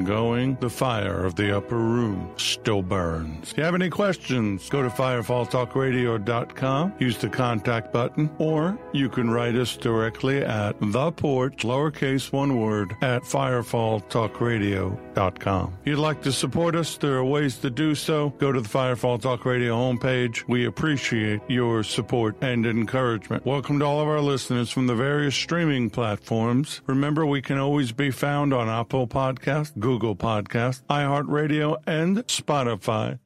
ongoing. The fire of the upper room still burns. If you have any questions, go to firefalltalkradio.com, use the contact button, or you can write us directly at the porch, lowercase one word, at firefalltalkradio.com. If you'd like to support us, there are ways to do so. Go to the Firefall Talk Radio homepage. We appreciate your support and encouragement. Welcome to all of our listeners from the various streaming platforms. Remember, we can always be found on Apple Podcast, Google Podcast, iHeartRadio, and Spotify.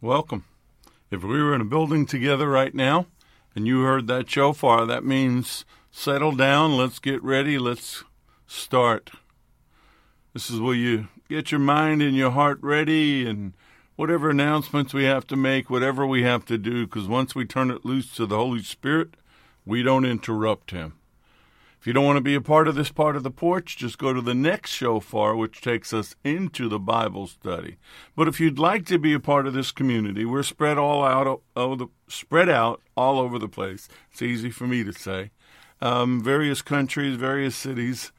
Welcome. If we were in a building together right now and you heard that shofar, that means settle down, let's get ready, let's start. This is where you get your mind and your heart ready and whatever announcements we have to make, whatever we have to do, because once we turn it loose to the Holy Spirit, we don't interrupt Him. If you don't want to be a part of this part of the porch, just go to the next show shofar, which takes us into the Bible study. But if you'd like to be a part of this community, we're spread all out, oh, the, spread out all over the place. It's easy for me to say. Um, various countries, various cities,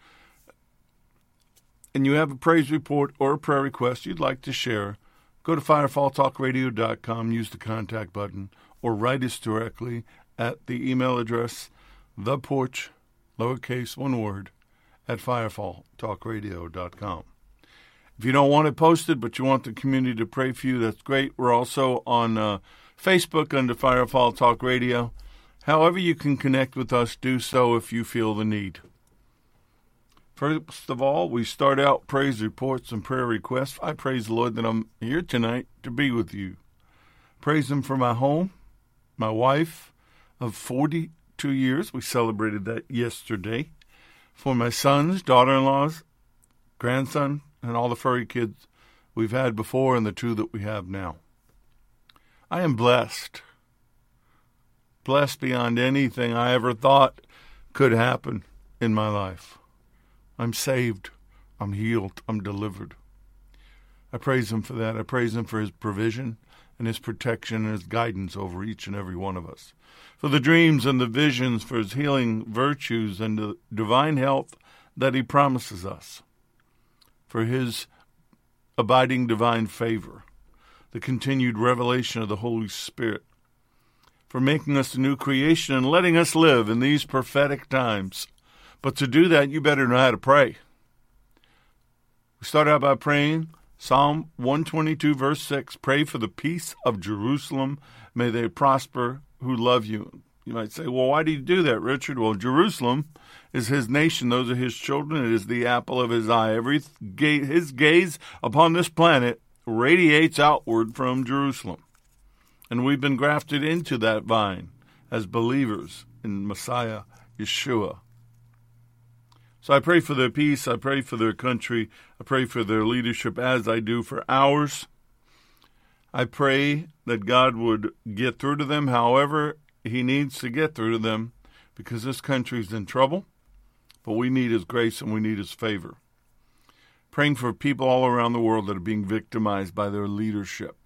and you have a praise report or a prayer request you'd like to share, go to firefalltalkradio.com, use the contact button, or write us directly at the email address theporch, lowercase one word, at firefalltalkradio.com. If you don't want it posted, but you want the community to pray for you, that's great. We're also on uh, Facebook under Firefall Talk Radio. However, you can connect with us, do so if you feel the need. First of all, we start out praise reports and prayer requests. I praise the Lord that I'm here tonight to be with you. Praise Him for my home, my wife of 42 years. We celebrated that yesterday. For my sons, daughter in laws, grandson, and all the furry kids we've had before and the two that we have now. I am blessed. Blessed beyond anything I ever thought could happen in my life. I'm saved. I'm healed. I'm delivered. I praise Him for that. I praise Him for His provision and His protection and His guidance over each and every one of us. For the dreams and the visions, for His healing virtues and the divine health that He promises us. For His abiding divine favor, the continued revelation of the Holy Spirit, for making us a new creation and letting us live in these prophetic times but to do that, you better know how to pray. We start out by praying Psalm 122, verse 6 Pray for the peace of Jerusalem. May they prosper who love you. You might say, well, why do you do that, Richard? Well, Jerusalem is his nation. Those are his children. It is the apple of his eye. Every his gaze upon this planet radiates outward from Jerusalem. And we've been grafted into that vine as believers in Messiah Yeshua. So I pray for their peace. I pray for their country. I pray for their leadership as I do for ours. I pray that God would get through to them however He needs to get through to them because this country is in trouble, but we need His grace and we need His favor. Praying for people all around the world that are being victimized by their leadership.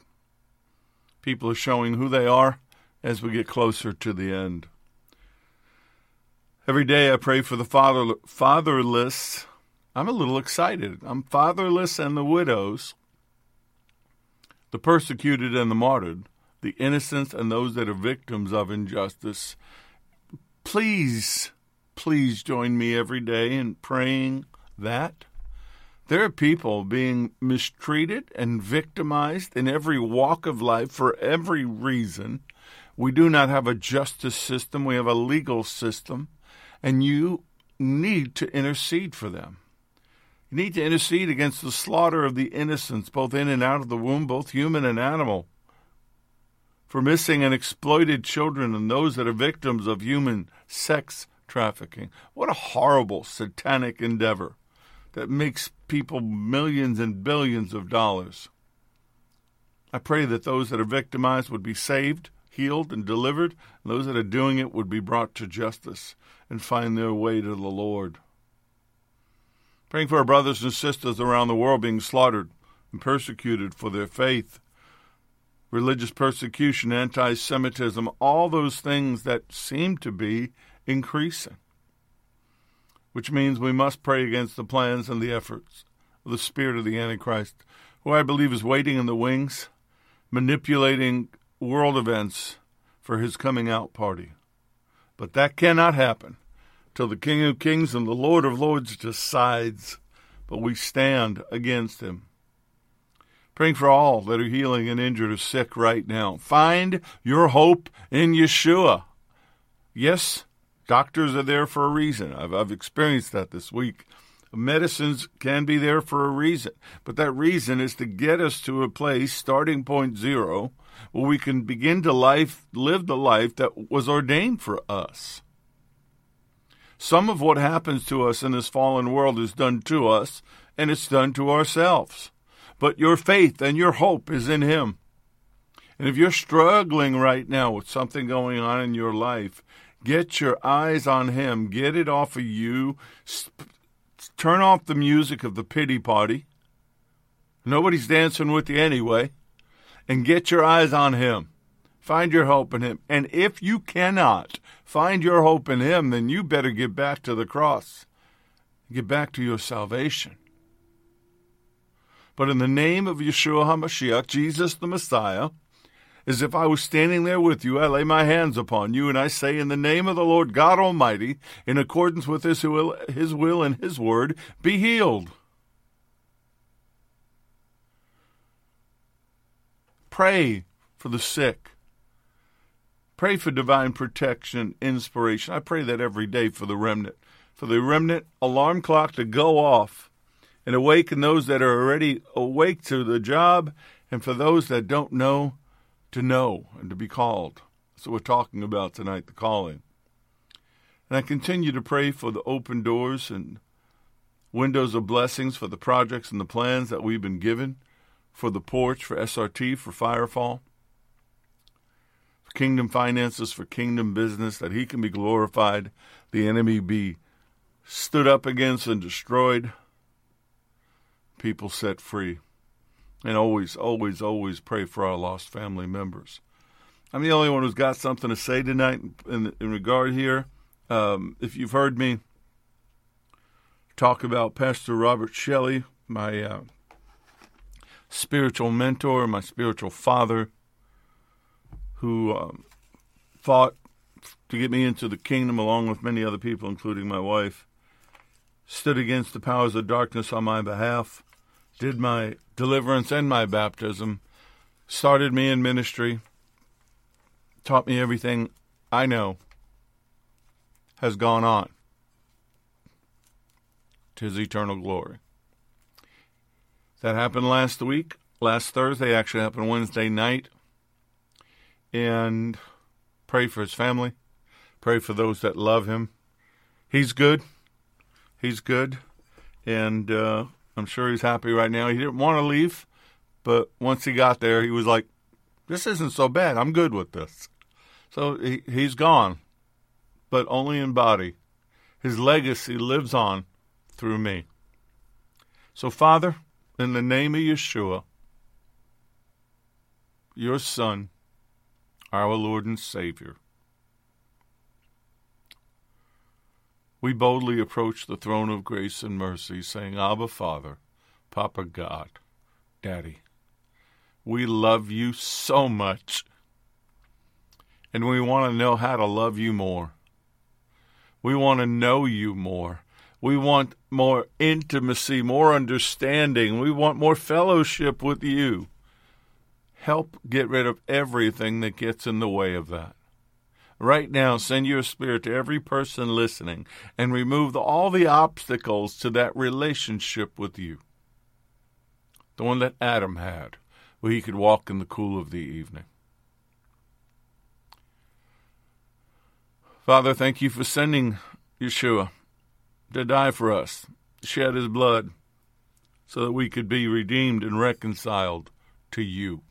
People are showing who they are as we get closer to the end. Every day I pray for the father, fatherless. I'm a little excited. I'm fatherless and the widows, the persecuted and the martyred, the innocents and those that are victims of injustice. Please, please join me every day in praying that. There are people being mistreated and victimized in every walk of life for every reason. We do not have a justice system, we have a legal system And you need to intercede for them. You need to intercede against the slaughter of the innocents, both in and out of the womb, both human and animal, for missing and exploited children and those that are victims of human sex trafficking. What a horrible satanic endeavor that makes people millions and billions of dollars. I pray that those that are victimized would be saved, healed, and delivered, and those that are doing it would be brought to justice and find their way to the Lord. Praying for our brothers and sisters around the world being slaughtered and persecuted for their faith, religious persecution, anti Semitism, all those things that seem to be increasing. Which means we must pray against the plans and the efforts of the spirit of the Antichrist, who I believe is waiting in the wings manipulating world events for his coming out party. But that cannot happen till the King of Kings and the Lord of Lords decides. But we stand against him. Praying for all that are healing and injured or sick right now. Find your hope in Yeshua. Yes, doctors are there for a reason. I've, I've experienced that this week medicines can be there for a reason, but that reason is to get us to a place, starting point zero, where we can begin to life, live the life that was ordained for us. Some of what happens to us in this fallen world is done to us, and it's done to ourselves. But your faith and your hope is in Him. And if you're struggling right now with something going on in your life, get your eyes on Him. Get it off of you turn off the music of the pity party. Nobody's dancing with you anyway. And get your eyes on Him. Find your hope in Him. And if you cannot find your hope in Him, then you better get back to the cross. Get back to your salvation. But in the name of Yeshua HaMashiach, Jesus the Messiah, as if I was standing there with you, I lay my hands upon you, and I say, In the name of the Lord God Almighty, in accordance with His will, His will and His word, be healed. Pray for the sick. Pray for divine protection, inspiration. I pray that every day for the remnant. For the remnant alarm clock to go off and awaken those that are already awake to the job, and for those that don't know to know and to be called. So we're talking about tonight the calling. And I continue to pray for the open doors and windows of blessings for the projects and the plans that we've been given for the porch, for SRT, for Firefall, for kingdom finances, for kingdom business, that he can be glorified, the enemy be stood up against and destroyed, people set free. And always, always, always pray for our lost family members. I'm the only one who's got something to say tonight in, in regard here. Um, if you've heard me talk about Pastor Robert Shelley, my uh, spiritual mentor, my spiritual father, who um, fought to get me into the kingdom along with many other people, including my wife, stood against the powers of darkness on my behalf, did my deliverance and my baptism, started me in ministry, taught me everything I know has gone on to his eternal glory. That happened last week, last Thursday, actually happened Wednesday night. And pray for his family. Pray for those that love him. He's good. He's good. And uh, I'm sure he's happy right now. He didn't want to leave, but once he got there, he was like, "This isn't so bad. I'm good with this." So he, he's gone, but only in body. His legacy lives on through me. So, Father, in the name of Yeshua, your Son, our Lord and Savior, we boldly approach the throne of grace and mercy, saying, Abba, Father, Papa God, Daddy, we love you so much, and we want to know how to love you more. We want to know you more. We want more intimacy, more understanding. We want more fellowship with you. Help get rid of everything that gets in the way of that. Right now send your spirit to every person listening and remove all the obstacles to that relationship with you. The one that Adam had, where he could walk in the cool of the evening. Father, thank you for sending Yeshua to die for us, shed his blood, so that we could be redeemed and reconciled to you.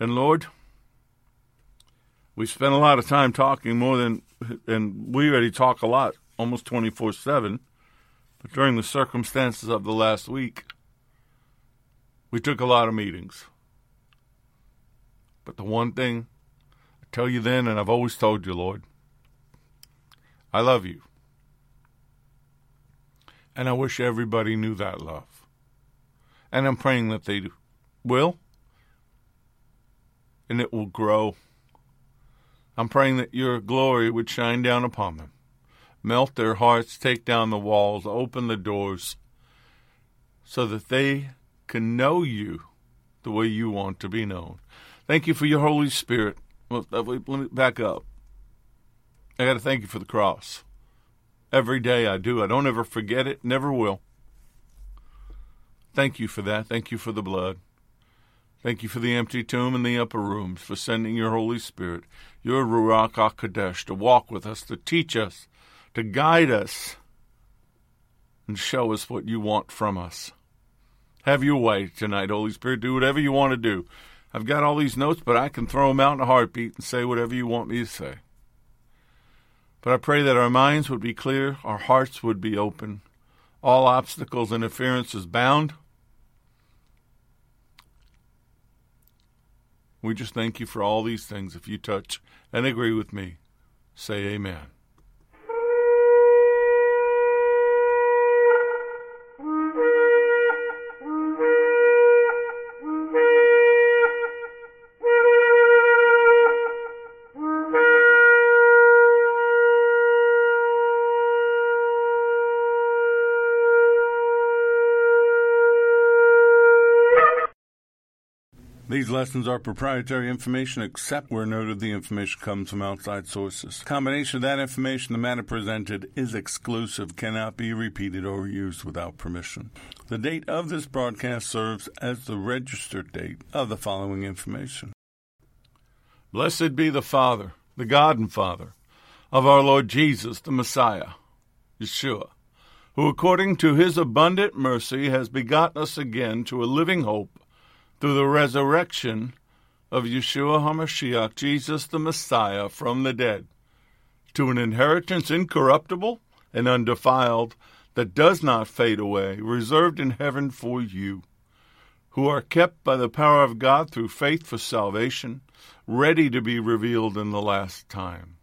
And Lord, we spent a lot of time talking more than, and we already talk a lot, almost 24 7. But during the circumstances of the last week, we took a lot of meetings. But the one thing I tell you then, and I've always told you, Lord, I love you. And I wish everybody knew that love. And I'm praying that they will, and it will grow. I'm praying that your glory would shine down upon them, melt their hearts, take down the walls, open the doors, so that they can know you the way you want to be known. Thank you for your Holy Spirit. Let me back up. I got to thank you for the cross. Every day I do. I don't ever forget it, never will. Thank you for that. Thank you for the blood. Thank you for the empty tomb and the upper rooms, for sending your Holy Spirit, your Ruach HaKodesh, to walk with us, to teach us, to guide us, and show us what you want from us. Have your way tonight, Holy Spirit. Do whatever you want to do. I've got all these notes, but I can throw them out in a heartbeat and say whatever you want me to say. But I pray that our minds would be clear, our hearts would be open, all obstacles and interferences bound. We just thank you for all these things. If you touch and agree with me, say amen. These lessons are proprietary information except where noted the information comes from outside sources. combination of that information, the matter presented is exclusive, cannot be repeated or used without permission. The date of this broadcast serves as the registered date of the following information. Blessed be the Father, the God and Father, of our Lord Jesus, the Messiah, Yeshua, who according to his abundant mercy has begotten us again to a living hope through the resurrection of Yeshua HaMashiach, Jesus the Messiah, from the dead, to an inheritance incorruptible and undefiled that does not fade away, reserved in heaven for you, who are kept by the power of God through faith for salvation, ready to be revealed in the last time.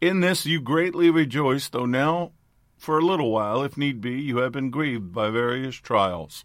In this you greatly rejoice, though now, for a little while, if need be, you have been grieved by various trials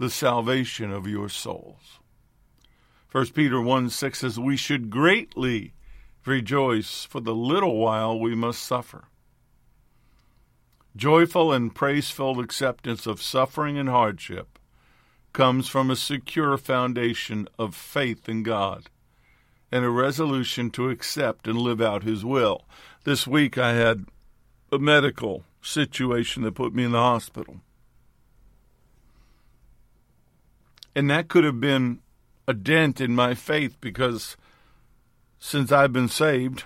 the salvation of your souls. 1 Peter 1 6 says, We should greatly rejoice for the little while we must suffer. Joyful and praise filled acceptance of suffering and hardship comes from a secure foundation of faith in God and a resolution to accept and live out His will. This week I had a medical situation that put me in the hospital. And that could have been a dent in my faith because since I've been saved,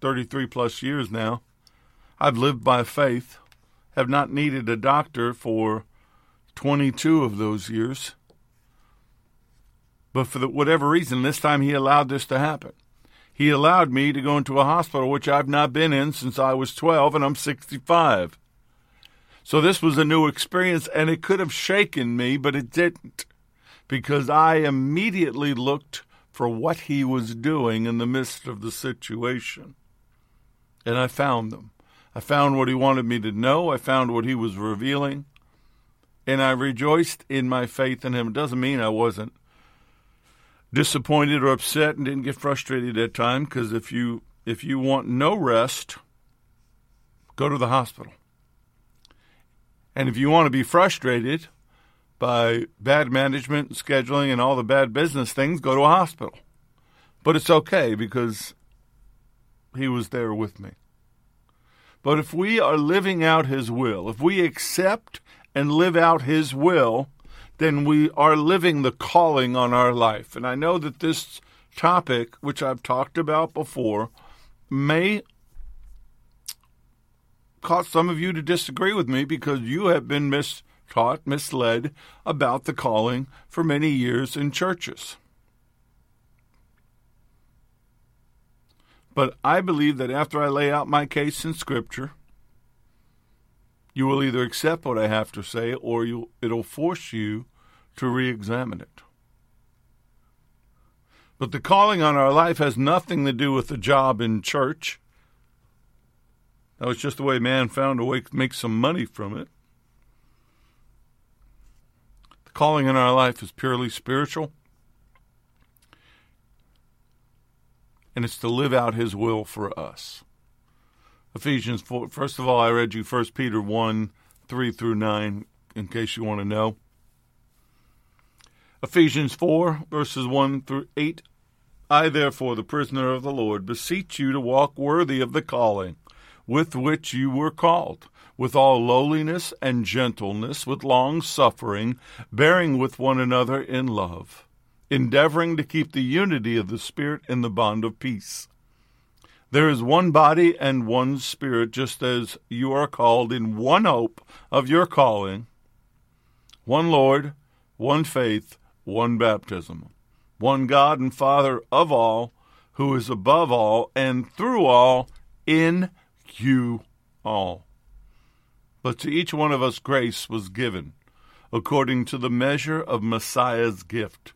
33 plus years now, I've lived by faith, have not needed a doctor for 22 of those years. But for the, whatever reason, this time he allowed this to happen. He allowed me to go into a hospital which I've not been in since I was 12 and I'm 65. So this was a new experience and it could have shaken me, but it didn't because I immediately looked for what he was doing in the midst of the situation. And I found them. I found what he wanted me to know. I found what he was revealing. And I rejoiced in my faith in him. It doesn't mean I wasn't disappointed or upset and didn't get frustrated at time because if you if you want no rest, go to the hospital. And if you want to be frustrated by bad management and scheduling and all the bad business things, go to a hospital. But it's okay because he was there with me. But if we are living out his will, if we accept and live out his will, then we are living the calling on our life. And I know that this topic, which I've talked about before, may cause some of you to disagree with me because you have been mistaught, misled about the calling for many years in churches. But I believe that after I lay out my case in Scripture, you will either accept what I have to say or you, it'll force you to re examine it. But the calling on our life has nothing to do with the job in church. That was just the way man found a way to make some money from it. Calling in our life is purely spiritual. and it's to live out his will for us. Ephesians 4, first of all, I read you 1 Peter 1 3 through 9, in case you want to know. Ephesians 4, verses 1 through 8. I, therefore, the prisoner of the Lord, beseech you to walk worthy of the calling with which you were called, with all lowliness and gentleness, with long suffering, bearing with one another in love endeavoring to keep the unity of the Spirit in the bond of peace. There is one body and one Spirit, just as you are called in one hope of your calling, one Lord, one faith, one baptism, one God and Father of all, who is above all and through all, in you all. But to each one of us grace was given, according to the measure of Messiah's gift.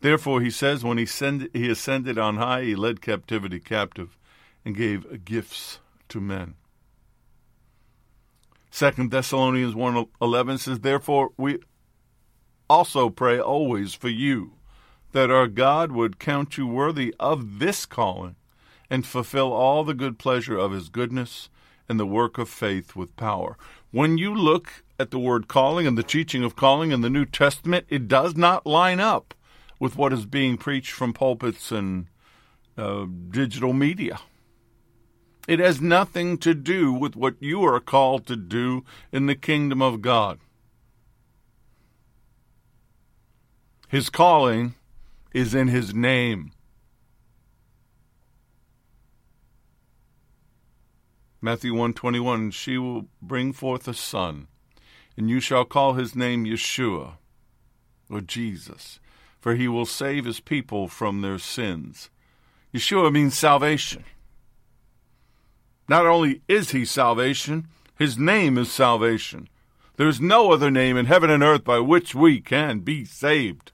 Therefore, he says, when he, send, he ascended on high, he led captivity captive and gave gifts to men. Second Thessalonians 1.11 says, Therefore we also pray always for you, that our God would count you worthy of this calling, and fulfill all the good pleasure of his goodness and the work of faith with power. When you look at the word calling and the teaching of calling in the New Testament, it does not line up with what is being preached from pulpits and uh, digital media. It has nothing to do with what you are called to do in the kingdom of God. His calling is in his name. Matthew 121 She will bring forth a son, and you shall call his name Yeshua, or Jesus for he will save his people from their sins. Yeshua means salvation. Not only is he salvation, his name is salvation. There is no other name in heaven and earth by which we can be saved.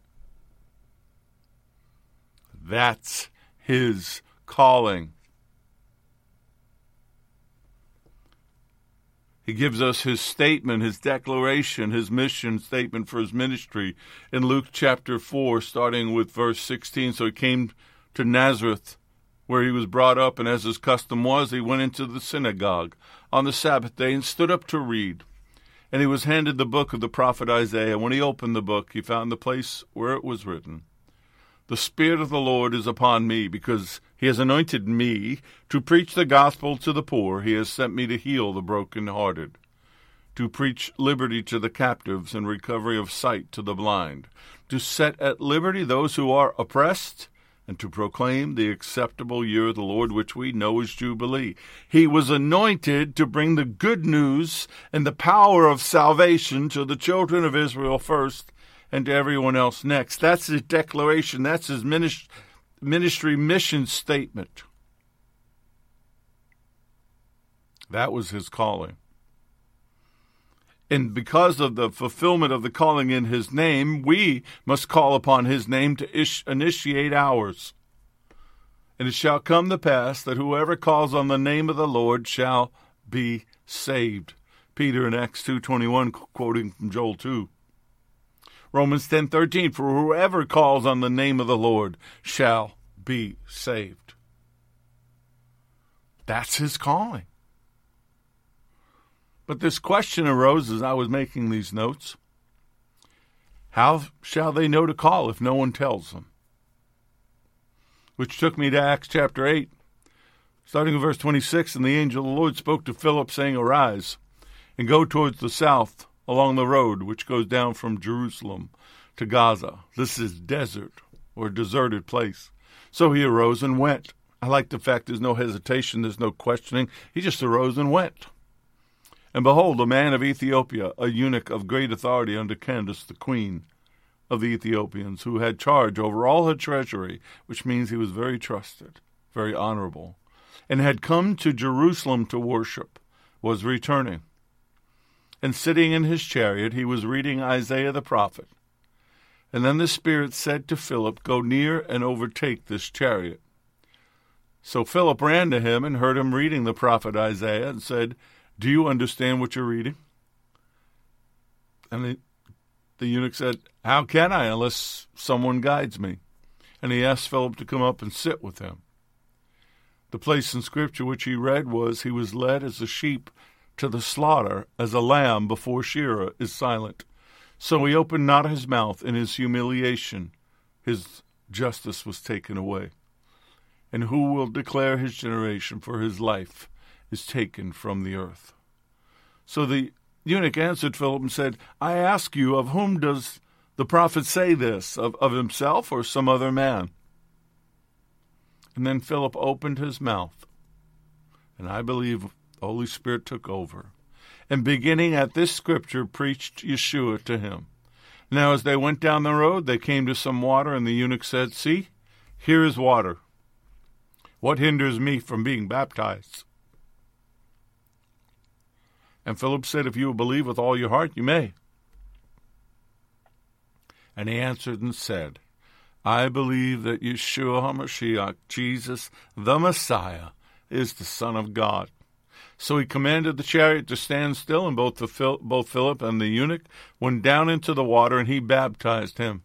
That's his calling. He gives us his statement, his declaration, his mission statement for his ministry in Luke chapter 4, starting with verse 16. So he came to Nazareth, where he was brought up, and as his custom was, he went into the synagogue on the Sabbath day and stood up to read. And he was handed the book of the prophet Isaiah. When he opened the book, he found the place where it was written The Spirit of the Lord is upon me, because he has anointed me to preach the gospel to the poor. He has sent me to heal the broken-hearted, to preach liberty to the captives and recovery of sight to the blind, to set at liberty those who are oppressed, and to proclaim the acceptable year of the Lord, which we know is Jubilee. He was anointed to bring the good news and the power of salvation to the children of Israel first and to everyone else next. That's his declaration. That's his ministry ministry mission statement. That was his calling. And because of the fulfillment of the calling in his name, we must call upon his name to ish- initiate ours. And it shall come to pass that whoever calls on the name of the Lord shall be saved. Peter in Acts 2:21 quoting from Joel 2. Romans 10:13 for whoever calls on the name of the Lord shall be saved. That's his calling. But this question arose as I was making these notes. How shall they know to call if no one tells them? Which took me to Acts chapter 8, starting in verse 26. And the angel of the Lord spoke to Philip, saying, Arise and go towards the south along the road which goes down from Jerusalem to Gaza. This is desert or deserted place. So he arose and went. I like the fact there's no hesitation, there's no questioning. He just arose and went. And behold, a man of Ethiopia, a eunuch of great authority under Candace, the queen of the Ethiopians, who had charge over all her treasury, which means he was very trusted, very honorable, and had come to Jerusalem to worship, was returning. And sitting in his chariot, he was reading Isaiah the prophet. And then the Spirit said to Philip, Go near and overtake this chariot. So Philip ran to him and heard him reading the prophet Isaiah and said, Do you understand what you're reading? And the, the eunuch said, How can I unless someone guides me? And he asked Philip to come up and sit with him. The place in Scripture which he read was, He was led as a sheep to the slaughter, as a lamb before shearer is silent. So he opened not his mouth in his humiliation. His justice was taken away. And who will declare his generation? For his life is taken from the earth. So the eunuch answered Philip and said, I ask you, of whom does the prophet say this? Of, of himself or some other man? And then Philip opened his mouth, and I believe the Holy Spirit took over. And beginning at this scripture, preached Yeshua to him. Now, as they went down the road, they came to some water, and the eunuch said, See, here is water. What hinders me from being baptized? And Philip said, If you will believe with all your heart, you may. And he answered and said, I believe that Yeshua HaMashiach, Jesus, the Messiah, is the Son of God. So he commanded the chariot to stand still, and both, the, both Philip and the eunuch went down into the water, and he baptized him.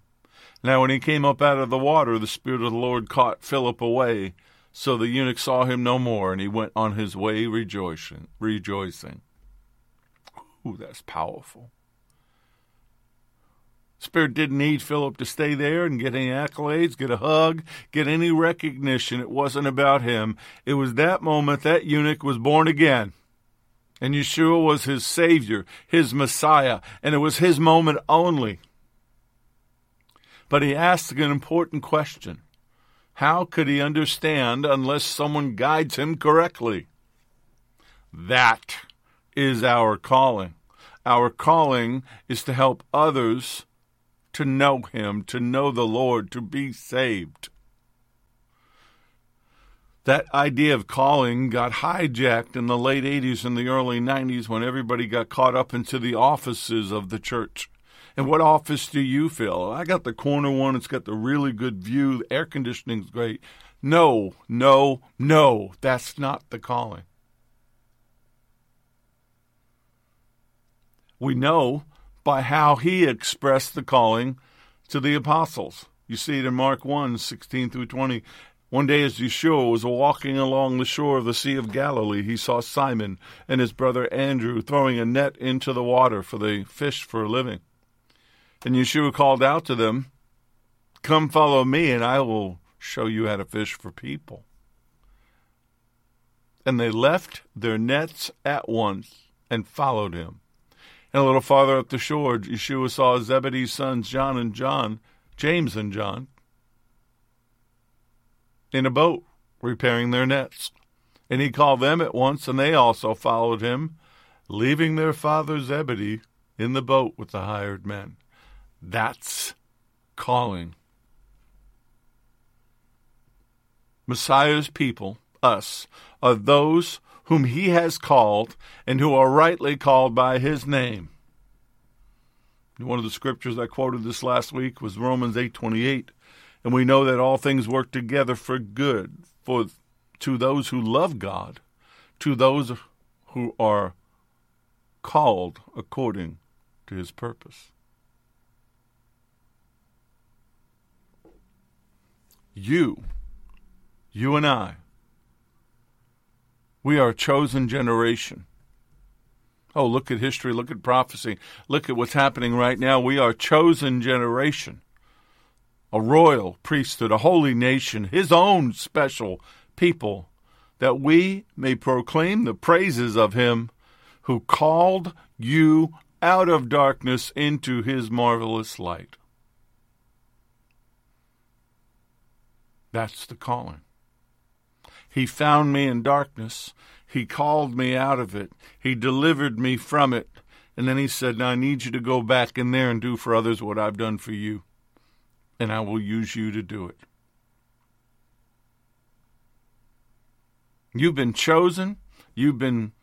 Now, when he came up out of the water, the Spirit of the Lord caught Philip away. So the eunuch saw him no more, and he went on his way rejoicing. Rejoicing. Ooh, that's powerful. Spirit didn't need Philip to stay there and get any accolades, get a hug, get any recognition. It wasn't about him. It was that moment that eunuch was born again. And Yeshua was his Savior, his Messiah, and it was his moment only. But he asked an important question How could he understand unless someone guides him correctly? That is our calling. Our calling is to help others to know Him, to know the Lord, to be saved. That idea of calling got hijacked in the late 80s and the early 90s when everybody got caught up into the offices of the church. And what office do you fill? I got the corner one, it's got the really good view, the air conditioning's great. No, no, no, that's not the calling. We know by how he expressed the calling to the apostles. You see it in Mark 1 16 through 20. One day, as Yeshua was walking along the shore of the Sea of Galilee, he saw Simon and his brother Andrew throwing a net into the water for the fish for a living. And Yeshua called out to them, Come follow me, and I will show you how to fish for people. And they left their nets at once and followed him. And a little farther up the shore, Yeshua saw Zebedee's sons, John and John, James and John, in a boat repairing their nets. And he called them at once, and they also followed him, leaving their father Zebedee in the boat with the hired men. That's calling. Messiah's people, us, are those whom he has called and who are rightly called by his name. One of the scriptures I quoted this last week was Romans 8:28, and we know that all things work together for good for to those who love God, to those who are called according to his purpose. You, you and I, we are a chosen generation. Oh, look at history, look at prophecy, look at what's happening right now. We are a chosen generation, a royal priesthood, a holy nation, his own special people, that we may proclaim the praises of him who called you out of darkness into his marvelous light. That's the calling. He found me in darkness. He called me out of it. He delivered me from it. And then he said, Now I need you to go back in there and do for others what I've done for you. And I will use you to do it. You've been chosen. You've been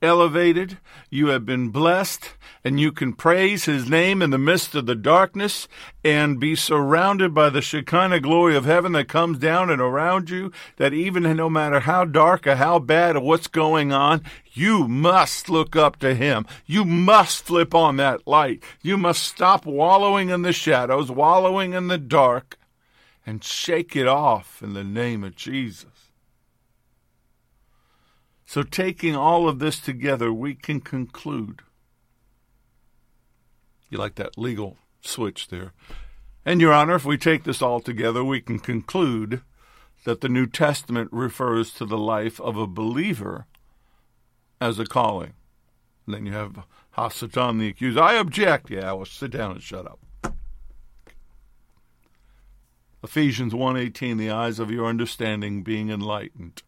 elevated, you have been blessed, and you can praise his name in the midst of the darkness and be surrounded by the Shekinah glory of heaven that comes down and around you. That even no matter how dark or how bad or what's going on, you must look up to him. You must flip on that light. You must stop wallowing in the shadows, wallowing in the dark, and shake it off in the name of Jesus. So, taking all of this together, we can conclude. You like that legal switch there. And, Your Honor, if we take this all together, we can conclude that the New Testament refers to the life of a believer as a calling. And then you have Hasatan the accused. I object. Yeah, well, sit down and shut up. Ephesians 1:18 the eyes of your understanding being enlightened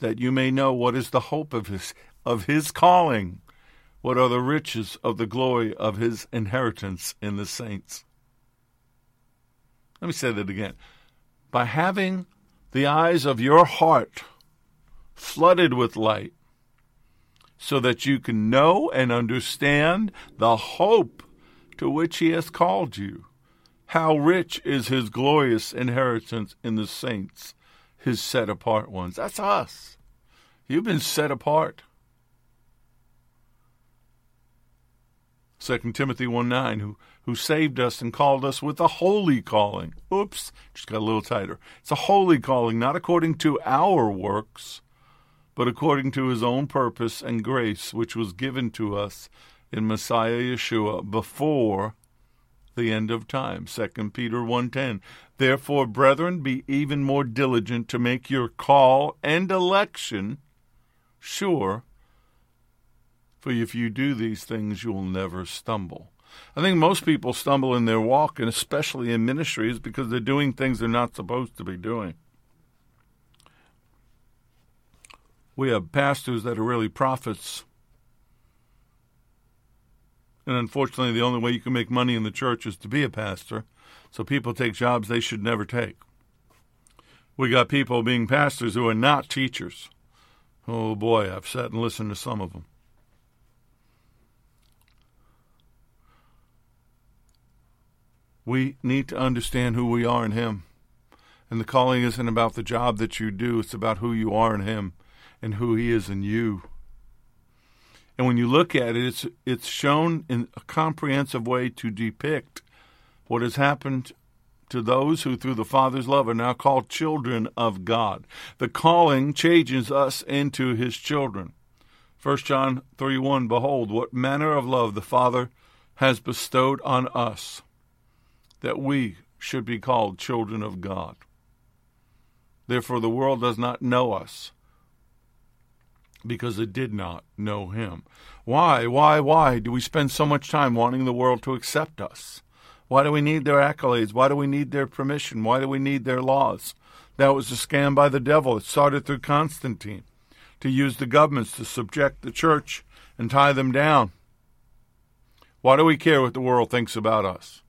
that you may know what is the hope of his of his calling, what are the riches of the glory of his inheritance in the saints. Let me say that again. By having the eyes of your heart flooded with light, so that you can know and understand the hope to which he has called you. How rich is his glorious inheritance in the saints his set apart ones. That's us. You've been set apart. 2 Timothy 1 9, who, who saved us and called us with a holy calling. Oops, just got a little tighter. It's a holy calling, not according to our works, but according to his own purpose and grace, which was given to us in Messiah Yeshua before the end of time. 2 Peter 1:10. Therefore, brethren, be even more diligent to make your call and election sure, for if you do these things, you'll never stumble. I think most people stumble in their walk, and especially in ministries, because they're doing things they're not supposed to be doing. We have pastors that are really prophets and unfortunately, the only way you can make money in the church is to be a pastor. So people take jobs they should never take. We got people being pastors who are not teachers. Oh boy, I've sat and listened to some of them. We need to understand who we are in Him. And the calling isn't about the job that you do, it's about who you are in Him and who He is in you. And when you look at it, it's it's shown in a comprehensive way to depict what has happened to those who through the Father's love are now called children of God. The calling changes us into his children. 1 John 3 1 Behold, what manner of love the Father has bestowed on us, that we should be called children of God. Therefore, the world does not know us because it did not know him. Why, why, why do we spend so much time wanting the world to accept us? Why do we need their accolades? Why do we need their permission? Why do we need their laws? That was a scam by the devil. It started through Constantine to use the governments to subject the church and tie them down. Why do we care what the world thinks about us?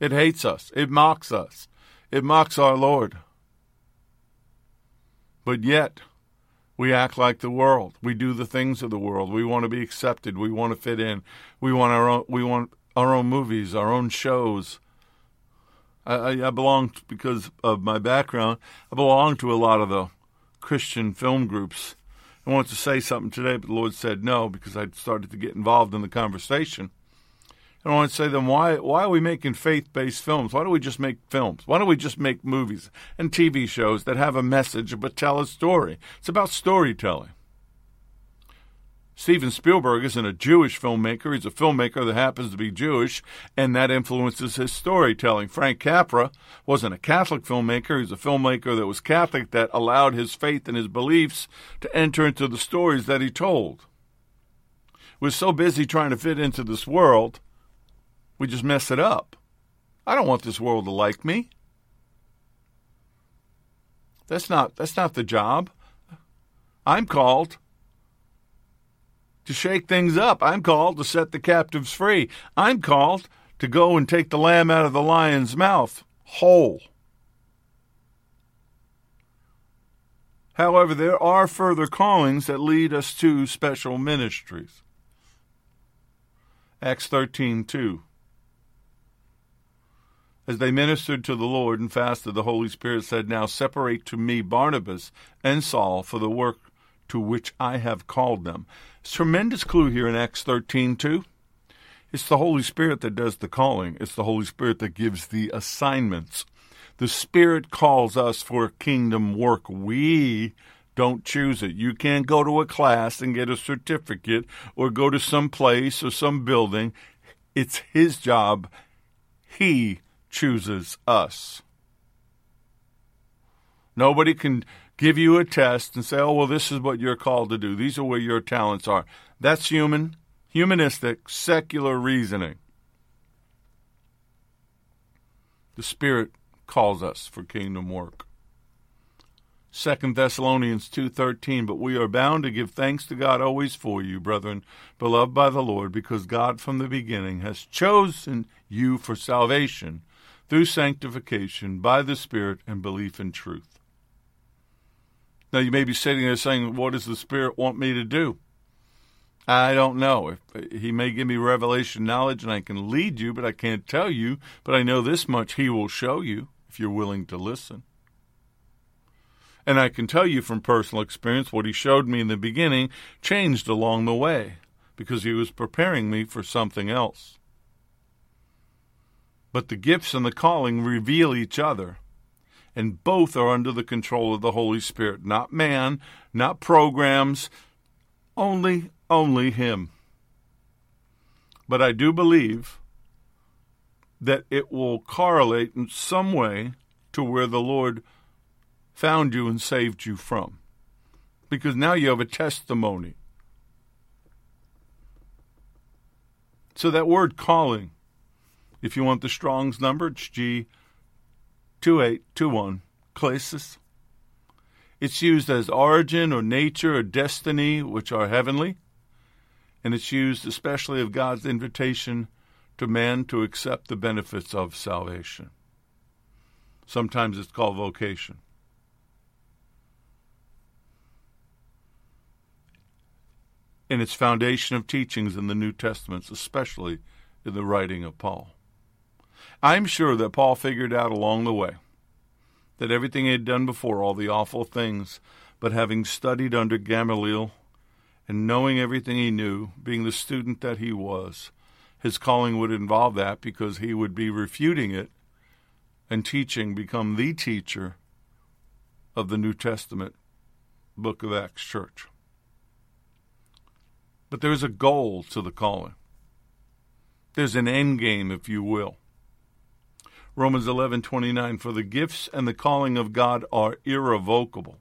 It hates us. It mocks us. It mocks our Lord. But yet, we act like the world. We do the things of the world. We want to be accepted. We want to fit in. We want our own, we want our own movies, our own shows. I, I, I belong, because of my background, I belong to a lot of the Christian film groups. I wanted to say something today, but the Lord said no because I'd started to get involved in the conversation. And I want to say to them, why, why are we making faith based films? Why don't we just make films? Why don't we just make movies and TV shows that have a message but tell a story? It's about storytelling. Steven Spielberg isn't a Jewish filmmaker. He's a filmmaker that happens to be Jewish, and that influences his storytelling. Frank Capra wasn't a Catholic filmmaker. He's a filmmaker that was Catholic that allowed his faith and his beliefs to enter into the stories that he told. We're so busy trying to fit into this world, we just mess it up. I don't want this world to like me. That's not that's not the job. I'm called to shake things up. I'm called to set the captives free. I'm called to go and take the lamb out of the lion's mouth whole. However, there are further callings that lead us to special ministries. Acts 13 2. As they ministered to the Lord and fasted, the Holy Spirit said, Now separate to me Barnabas and Saul for the work to which I have called them. It's tremendous clue here in Acts 13 too. It's the Holy Spirit that does the calling. It's the Holy Spirit that gives the assignments. The Spirit calls us for kingdom work. We don't choose it. You can't go to a class and get a certificate or go to some place or some building. It's His job. He chooses us. Nobody can give you a test and say, oh, well, this is what you're called to do. These are where your talents are. That's human, humanistic, secular reasoning. The Spirit calls us for kingdom work. 2 Thessalonians 2:13 but we are bound to give thanks to God always for you brethren beloved by the Lord because God from the beginning has chosen you for salvation through sanctification by the Spirit and belief in truth now, you may be sitting there saying, What does the Spirit want me to do? I don't know. He may give me revelation knowledge and I can lead you, but I can't tell you. But I know this much he will show you if you're willing to listen. And I can tell you from personal experience what he showed me in the beginning changed along the way because he was preparing me for something else. But the gifts and the calling reveal each other and both are under the control of the Holy Spirit, not man, not programs, only only him. But I do believe that it will correlate in some way to where the Lord found you and saved you from. Because now you have a testimony. So that word calling, if you want the Strong's number, it's G 2821 klesis. It's used as origin or nature or destiny, which are heavenly, and it's used especially of God's invitation to man to accept the benefits of salvation. Sometimes it's called vocation. In its foundation of teachings in the New Testaments, especially in the writing of Paul. I'm sure that Paul figured out along the way that everything he had done before, all the awful things, but having studied under Gamaliel and knowing everything he knew, being the student that he was, his calling would involve that because he would be refuting it and teaching, become the teacher of the New Testament book of Acts church. But there's a goal to the calling. There's an end game, if you will. Romans 11:29 for the gifts and the calling of God are irrevocable.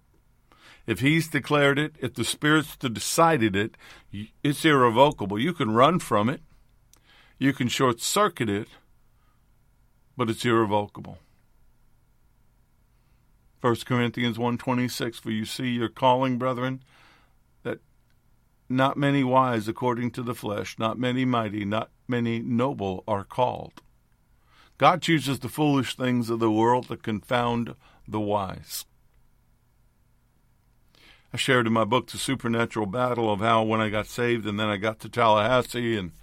If he's declared it, if the spirit's decided it, it's irrevocable. You can run from it. You can short circuit it, but it's irrevocable. 1 Corinthians 1:26 for you see your calling brethren that not many wise according to the flesh not many mighty not many noble are called God chooses the foolish things of the world to confound the wise. I shared in my book The Supernatural Battle of how when I got saved and then I got to Tallahassee and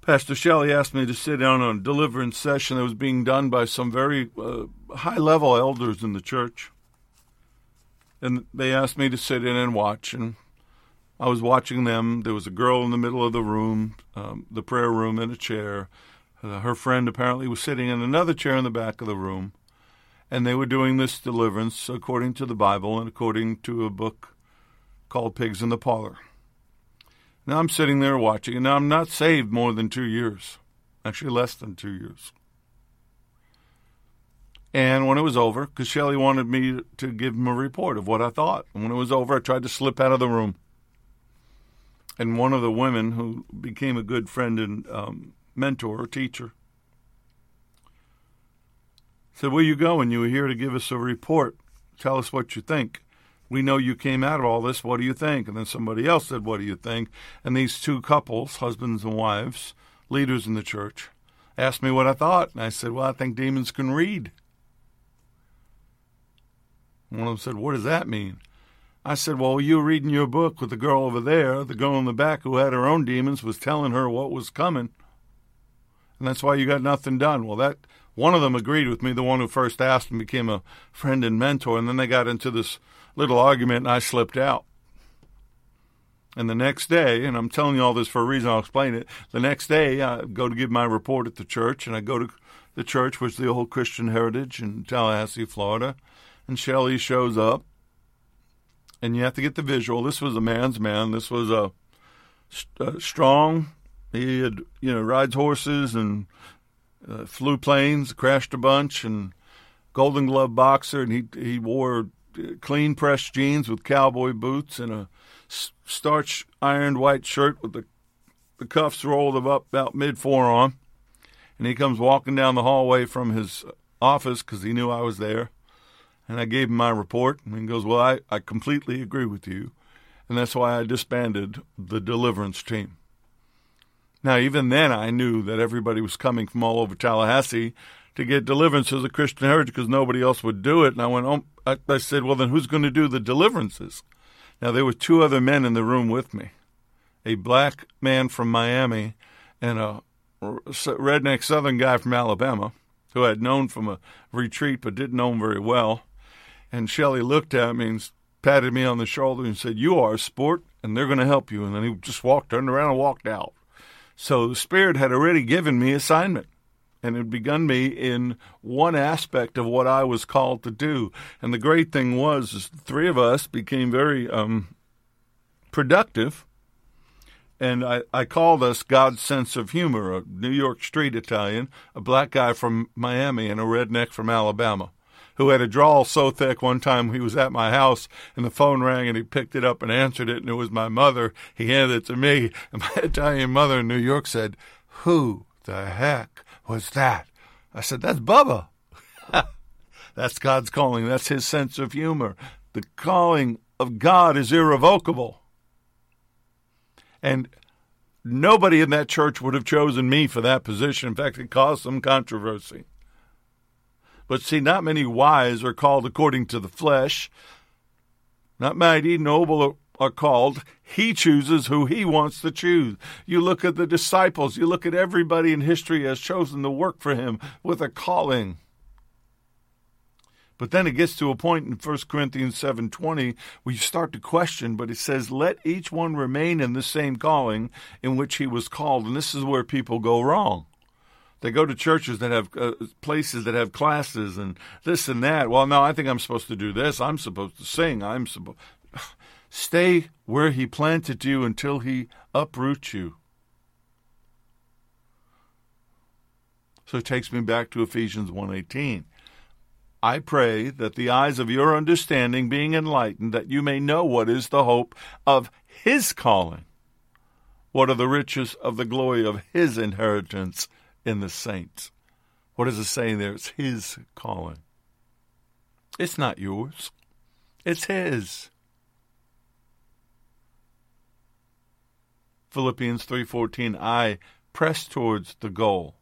Pastor Shelley asked me to sit down on a deliverance session that was being done by some very uh, high level elders in the church. And they asked me to sit in and watch. And I was watching them. There was a girl in the middle of the room, um, the prayer room, in a chair. Uh, her friend apparently was sitting in another chair in the back of the room. And they were doing this deliverance according to the Bible and according to a book called Pigs in the Parlor. Now I'm sitting there watching, and now I'm not saved more than two years, actually less than two years. And when it was over, because Shelley wanted me to give him a report of what I thought, and when it was over, I tried to slip out of the room. And one of the women who became a good friend and um, mentor or teacher said, Where you going? You were here to give us a report. Tell us what you think we know you came out of all this. What do you think? And then somebody else said, What do you think? And these two couples, husbands and wives, leaders in the church, asked me what I thought. And I said, Well, I think demons can read. One of them said, What does that mean? I said, Well, you were reading your book with the girl over there. The girl in the back who had her own demons was telling her what was coming. And that's why you got nothing done. Well, that one of them agreed with me, the one who first asked and became a friend and mentor. And then they got into this little argument and I slipped out. And the next day, and I'm telling you all this for a reason, I'll explain it. The next day, I go to give my report at the church, and I go to the church, which is the old Christian Heritage in Tallahassee, Florida. And Shelley shows up, and you have to get the visual. This was a man's man. This was a, a strong. He had, you know, rides horses and uh, flew planes, crashed a bunch, and Golden Glove boxer, and he he wore clean pressed jeans with cowboy boots and a starch ironed white shirt with the the cuffs rolled up about mid forearm. And he comes walking down the hallway from his office because he knew I was there. And I gave him my report. And he goes, Well, I, I completely agree with you. And that's why I disbanded the deliverance team. Now, even then, I knew that everybody was coming from all over Tallahassee to get deliverance as a Christian heritage because nobody else would do it. And I went, oh, I, I said, well, then who's going to do the deliverances? Now, there were two other men in the room with me a black man from Miami and a redneck southern guy from Alabama who I'd known from a retreat but didn't know him very well. And Shelley looked at me and patted me on the shoulder and said, You are a sport, and they're going to help you. And then he just walked, turned around, and walked out. So the Spirit had already given me assignment and had begun me in one aspect of what I was called to do. And the great thing was, is three of us became very um, productive. And I, I called us God's sense of humor, a New York street Italian, a black guy from Miami, and a redneck from Alabama who had a drawl so thick one time he was at my house and the phone rang and he picked it up and answered it and it was my mother. He handed it to me and my Italian mother in New York said, Who the heck was that? I said, That's Bubba. That's God's calling. That's his sense of humor. The calling of God is irrevocable. And nobody in that church would have chosen me for that position. In fact, it caused some controversy. But see, not many wise are called according to the flesh, not mighty, noble, are called. He chooses who he wants to choose. You look at the disciples, you look at everybody in history has chosen to work for him with a calling. But then it gets to a point in 1 Corinthians 7:20 where you start to question, but it says, "Let each one remain in the same calling in which he was called." And this is where people go wrong. They go to churches that have uh, places that have classes and this and that. Well, no, I think I'm supposed to do this. I'm supposed to sing. I'm supposed Stay where he planted you until he uproots you. So it takes me back to Ephesians 1:18. I pray that the eyes of your understanding being enlightened that you may know what is the hope of his calling. What are the riches of the glory of his inheritance in the saints? What does it say there? It's his calling. It's not yours. It's his. Philippians 3:14 I press towards the goal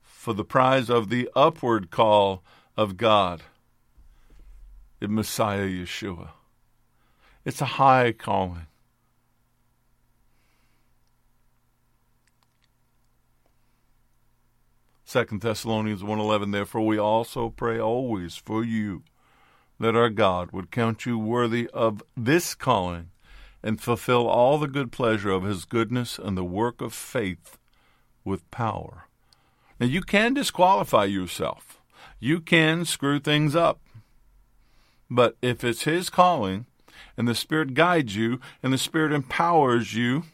for the prize of the upward call of God in Messiah Yeshua. It's a high calling. Second Thessalonians 1:11 Therefore we also pray always for you that our God would count you worthy of this calling and fulfill all the good pleasure of his goodness and the work of faith with power. Now you can disqualify yourself. You can screw things up. But if it's his calling and the Spirit guides you and the Spirit empowers you,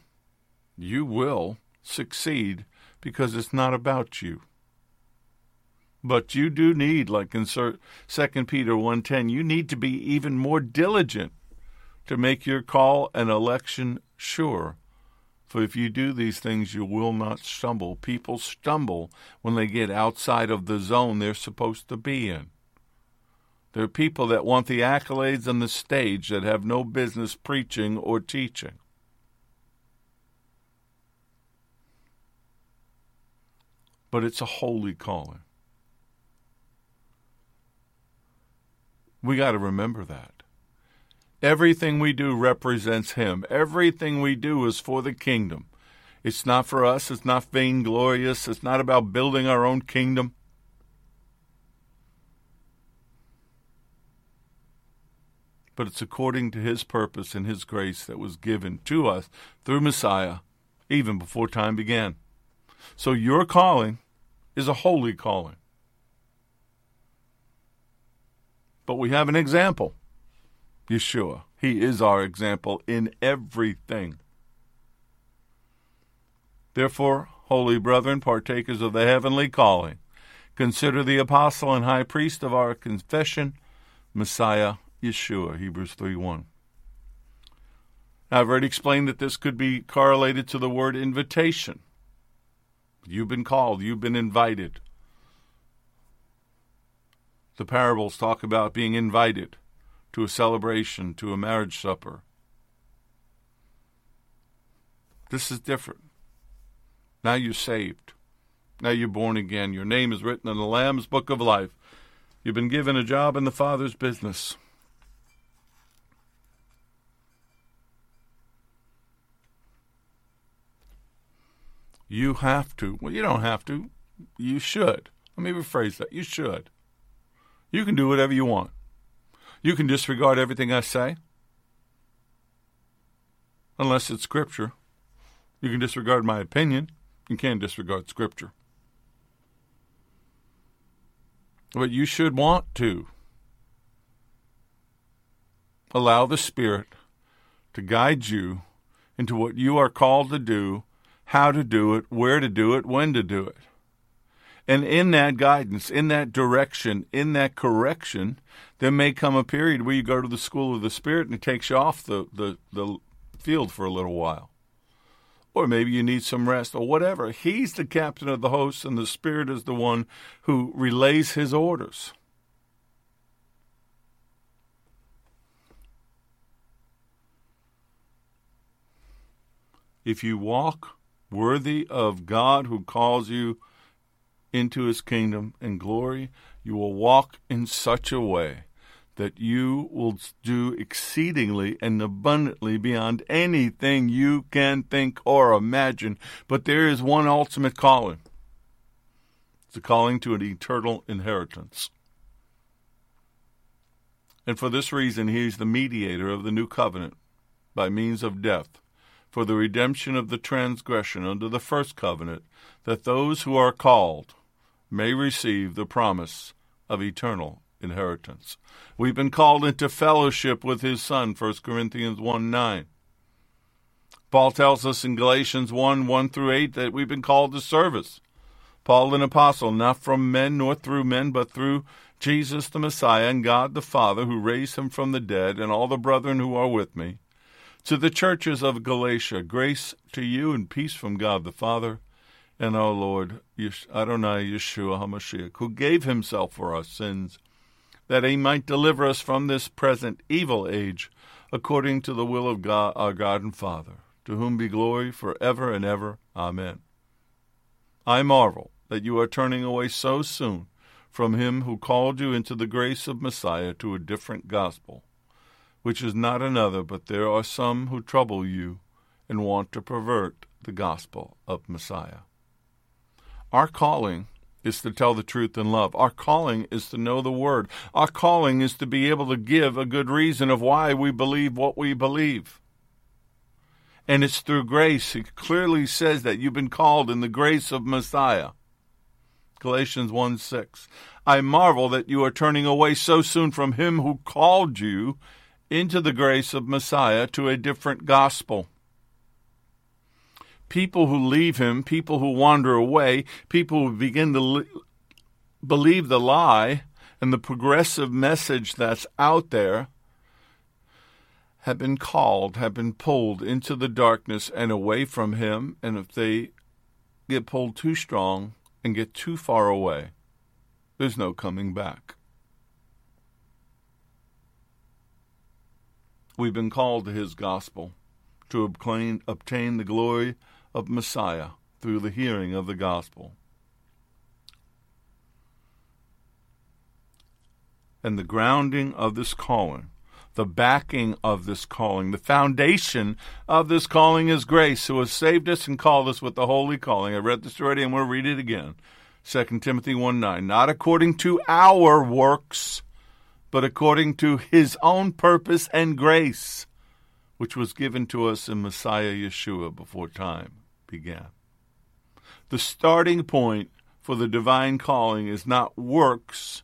you will succeed because it's not about you. But you do need, like in 2 Peter 1.10, you need to be even more diligent to make your call and election sure. For if you do these things, you will not stumble. People stumble when they get outside of the zone they're supposed to be in. There are people that want the accolades on the stage that have no business preaching or teaching. But it's a holy calling. We got to remember that. Everything we do represents Him. Everything we do is for the kingdom. It's not for us. It's not vainglorious. It's not about building our own kingdom. But it's according to His purpose and His grace that was given to us through Messiah even before time began. So your calling is a holy calling. But we have an example Yeshua. He is our example in everything. Therefore, holy brethren, partakers of the heavenly calling, consider the apostle and high priest of our confession, Messiah Yeshua, Hebrews 3 1. I've already explained that this could be correlated to the word invitation. You've been called, you've been invited. The parables talk about being invited to a celebration, to a marriage supper. This is different. Now you're saved. Now you're born again. Your name is written in the Lamb's book of life. You've been given a job in the Father's business. You have to. Well, you don't have to. You should. Let me rephrase that. You should. You can do whatever you want. You can disregard everything I say, unless it's Scripture. You can disregard my opinion. You can't disregard Scripture. But you should want to allow the Spirit to guide you into what you are called to do, how to do it, where to do it, when to do it. And in that guidance, in that direction, in that correction, there may come a period where you go to the school of the Spirit and it takes you off the, the, the field for a little while. Or maybe you need some rest or whatever. He's the captain of the host, and the Spirit is the one who relays his orders. If you walk worthy of God who calls you into his kingdom and glory, you will walk in such a way that you will do exceedingly and abundantly beyond anything you can think or imagine. But there is one ultimate calling it's a calling to an eternal inheritance. And for this reason, he is the mediator of the new covenant by means of death for the redemption of the transgression under the first covenant, that those who are called may receive the promise of eternal inheritance. We've been called into fellowship with his Son, 1 Corinthians 1 9. Paul tells us in Galatians 1 1 through 8 that we've been called to service. Paul, an apostle, not from men nor through men, but through Jesus the Messiah and God the Father, who raised him from the dead, and all the brethren who are with me. To the churches of Galatia, grace to you and peace from God the Father and our Lord Adonai Yeshua HaMashiach, who gave himself for our sins, that he might deliver us from this present evil age, according to the will of God, our God and Father, to whom be glory for ever and ever. Amen. I marvel that you are turning away so soon from him who called you into the grace of Messiah to a different gospel, which is not another, but there are some who trouble you and want to pervert the gospel of Messiah. Our calling is to tell the truth in love. Our calling is to know the Word. Our calling is to be able to give a good reason of why we believe what we believe. And it's through grace. It clearly says that you've been called in the grace of Messiah. Galatians 1 6. I marvel that you are turning away so soon from him who called you into the grace of Messiah to a different gospel. People who leave him, people who wander away, people who begin to li- believe the lie and the progressive message that's out there have been called, have been pulled into the darkness and away from him. And if they get pulled too strong and get too far away, there's no coming back. We've been called to his gospel to obtain, obtain the glory of Messiah through the hearing of the gospel. And the grounding of this calling, the backing of this calling, the foundation of this calling is grace, who has saved us and called us with the holy calling. I read this already and we'll read it again. 2 Timothy 1 9. Not according to our works, but according to his own purpose and grace, which was given to us in Messiah Yeshua before time began. The starting point for the divine calling is not works,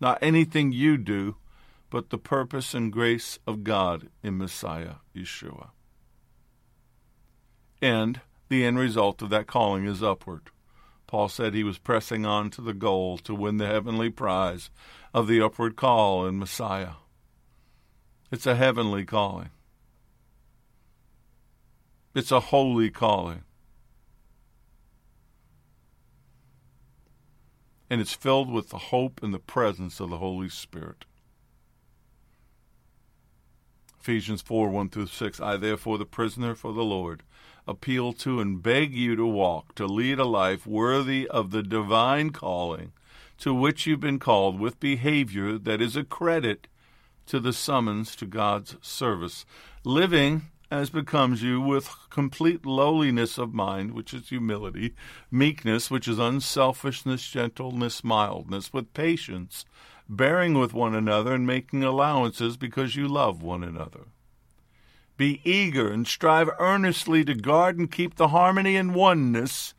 not anything you do, but the purpose and grace of God in Messiah Yeshua. And the end result of that calling is upward. Paul said he was pressing on to the goal to win the heavenly prize of the upward call in Messiah. It's a heavenly calling. It's a holy calling. And it's filled with the hope and the presence of the Holy Spirit. Ephesians 4 1 through 6. I, therefore, the prisoner for the Lord, appeal to and beg you to walk, to lead a life worthy of the divine calling to which you've been called, with behavior that is a credit to the summons to God's service, living as becomes you with complete lowliness of mind, which is humility, meekness, which is unselfishness, gentleness, mildness, with patience bearing with one another and making allowances because you love one another. Be eager and strive earnestly to guard and keep the harmony and oneness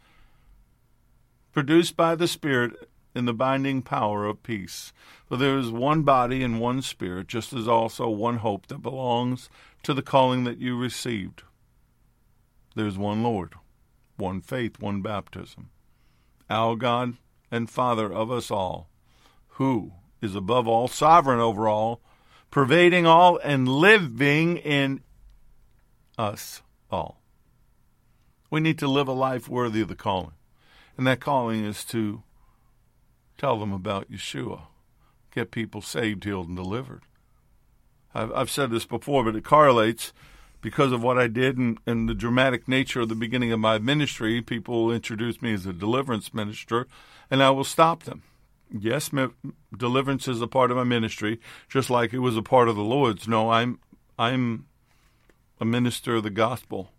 produced by the Spirit in the binding power of peace. For there is one body and one Spirit, just as also one hope that belongs to the calling that you received. There is one Lord, one faith, one baptism. Our God and Father of us all, who is above all, sovereign over all, pervading all, and living in us all. We need to live a life worthy of the calling. And that calling is to tell them about Yeshua, get people saved, healed, and delivered. I've, I've said this before, but it correlates because of what I did and, and, the dramatic nature of the beginning of my ministry. People introduce me as a deliverance minister, and I will stop them. Yes, deliverance is a part of my ministry, just like it was a part of the Lord's. No, I'm I'm a minister of the gospel.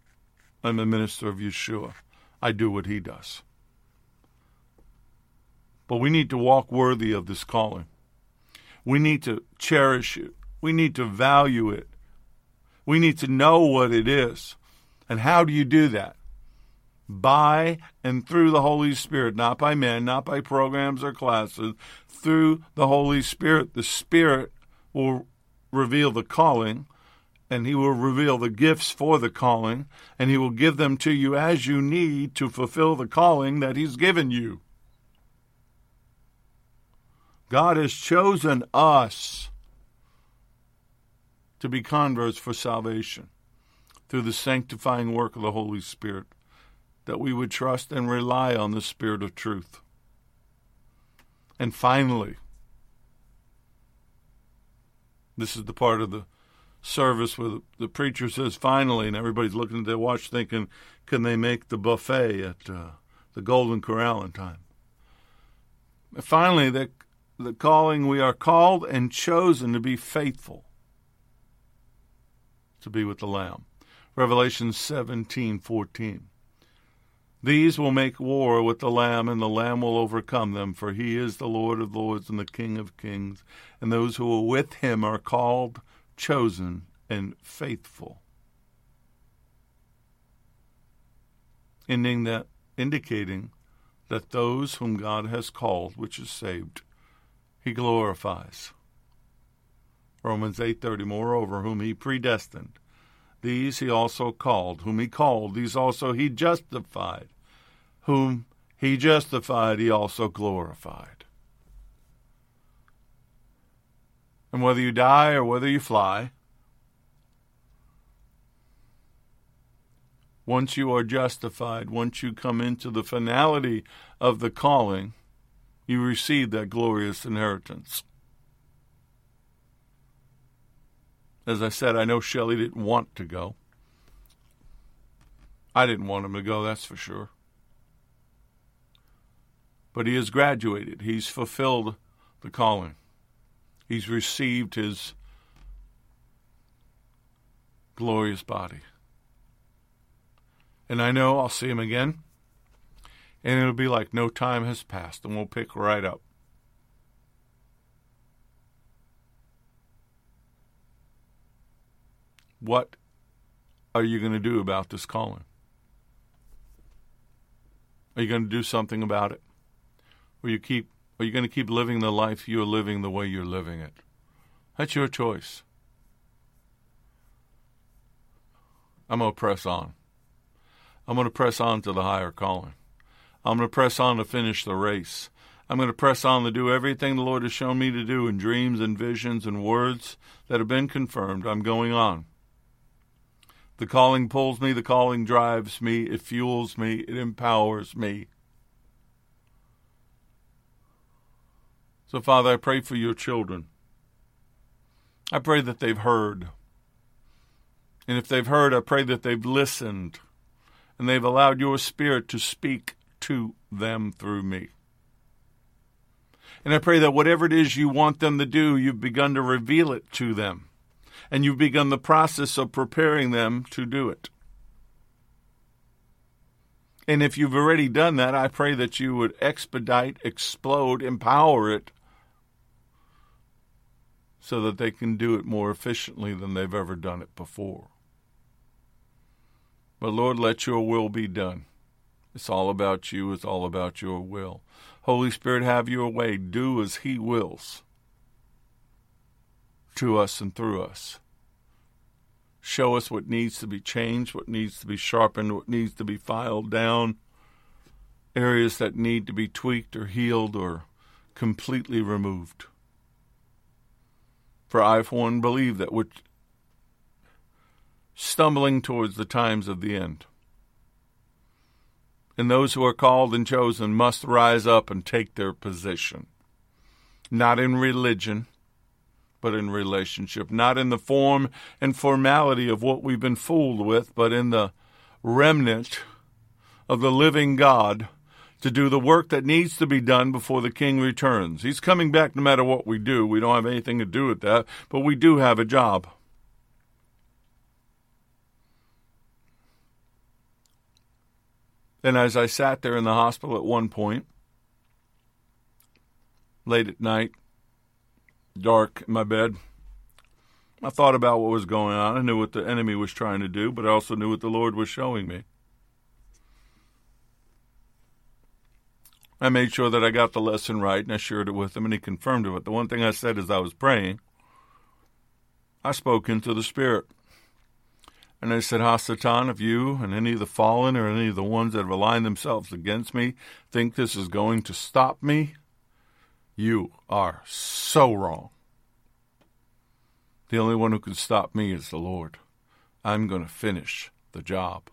I'm a minister of Yeshua. I do what he does. But we need to walk worthy of this calling. We need to cherish it. We need to value it. We need to know what it is. And how do you do that? by and through the Holy Spirit, not by men, not by programs or classes, through the Holy Spirit. The Spirit will reveal the calling, and He will reveal the gifts for the calling, and He will give them to you as you need to fulfill the calling that He's given you. God has chosen us to be converts for salvation through the sanctifying work of the Holy Spirit that we would trust and rely on the Spirit of truth. And finally, this is the part of the service where the preacher says finally, and everybody's looking at their watch thinking, can they make the buffet at uh, the Golden Corral in time? Finally, the, the calling we are called and chosen to be faithful to be with the Lamb. Revelation seventeen fourteen. These will make war with the Lamb, and the Lamb will overcome them, for he is the Lord of lords and the King of kings. And those who are with him are called, chosen, and faithful. Ending that, indicating that those whom God has called, which is saved, he glorifies. Romans 8:30 Moreover whom he predestined. These he also called whom he called these also he justified. Whom he justified he also glorified. And whether you die or whether you fly once you are justified once you come into the finality of the calling you receive that glorious inheritance As I said, I know Shelley didn't want to go. I didn't want him to go, that's for sure. But he has graduated. He's fulfilled the calling. He's received his glorious body. And I know I'll see him again. And it'll be like no time has passed, and we'll pick right up. What are you going to do about this calling? Are you going to do something about it? Or you keep are you going to keep living the life you're living the way you're living it? That's your choice. I'm going to press on. I'm going to press on to the higher calling. I'm going to press on to finish the race. I'm going to press on to do everything the Lord has shown me to do in dreams and visions and words that have been confirmed. I'm going on. The calling pulls me, the calling drives me, it fuels me, it empowers me. So, Father, I pray for your children. I pray that they've heard. And if they've heard, I pray that they've listened and they've allowed your Spirit to speak to them through me. And I pray that whatever it is you want them to do, you've begun to reveal it to them and you've begun the process of preparing them to do it. And if you've already done that, I pray that you would expedite, explode, empower it so that they can do it more efficiently than they've ever done it before. But Lord, let your will be done. It's all about you, it's all about your will. Holy Spirit, have your way. Do as He wills to us and through us show us what needs to be changed, what needs to be sharpened, what needs to be filed down, areas that need to be tweaked or healed or completely removed. For I, for one, believe that we're stumbling towards the times of the end. And those who are called and chosen must rise up and take their position, not in religion but in relationship, not in the form and formality of what we've been fooled with, but in the remnant of the living God to do the work that needs to be done before the king returns. He's coming back no matter what we do. We don't have anything to do with that, but we do have a job. And as I sat there in the hospital at one point, late at night, dark in my bed. I thought about what was going on. I knew what the enemy was trying to do, but I also knew what the Lord was showing me. I made sure that I got the lesson right and I shared it with him and he confirmed it. But the one thing I said as I was praying, I spoke into the Spirit. And I said, Hasatan, if you and any of the fallen or any of the ones that have aligned themselves against me think this is going to stop me, you are so wrong. The only one who can stop me is the Lord. I'm going to finish the job.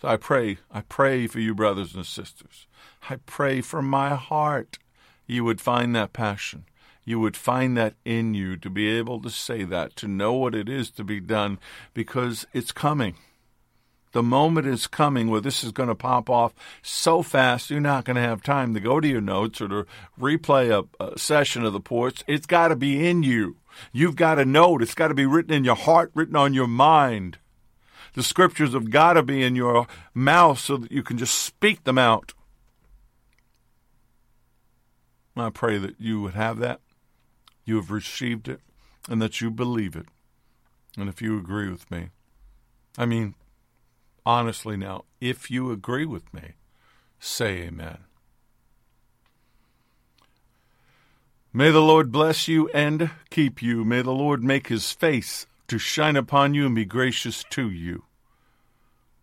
So I pray, I pray for you, brothers and sisters. I pray from my heart you would find that passion. You would find that in you to be able to say that, to know what it is to be done, because it's coming. The moment is coming where this is going to pop off so fast you're not going to have time to go to your notes or to replay a, a session of the porch. It's got to be in you. You've got to know it. It's got to be written in your heart, written on your mind. The scriptures have got to be in your mouth so that you can just speak them out. I pray that you would have that, you have received it, and that you believe it. And if you agree with me, I mean, honestly now, if you agree with me, say amen. May the Lord bless you and keep you. May the Lord make his face to shine upon you and be gracious to you.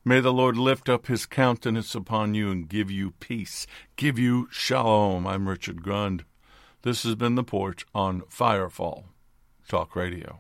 May the Lord lift up his countenance upon you and give you peace, give you shalom. I'm Richard Grund. This has been The Porch on Firefall Talk Radio.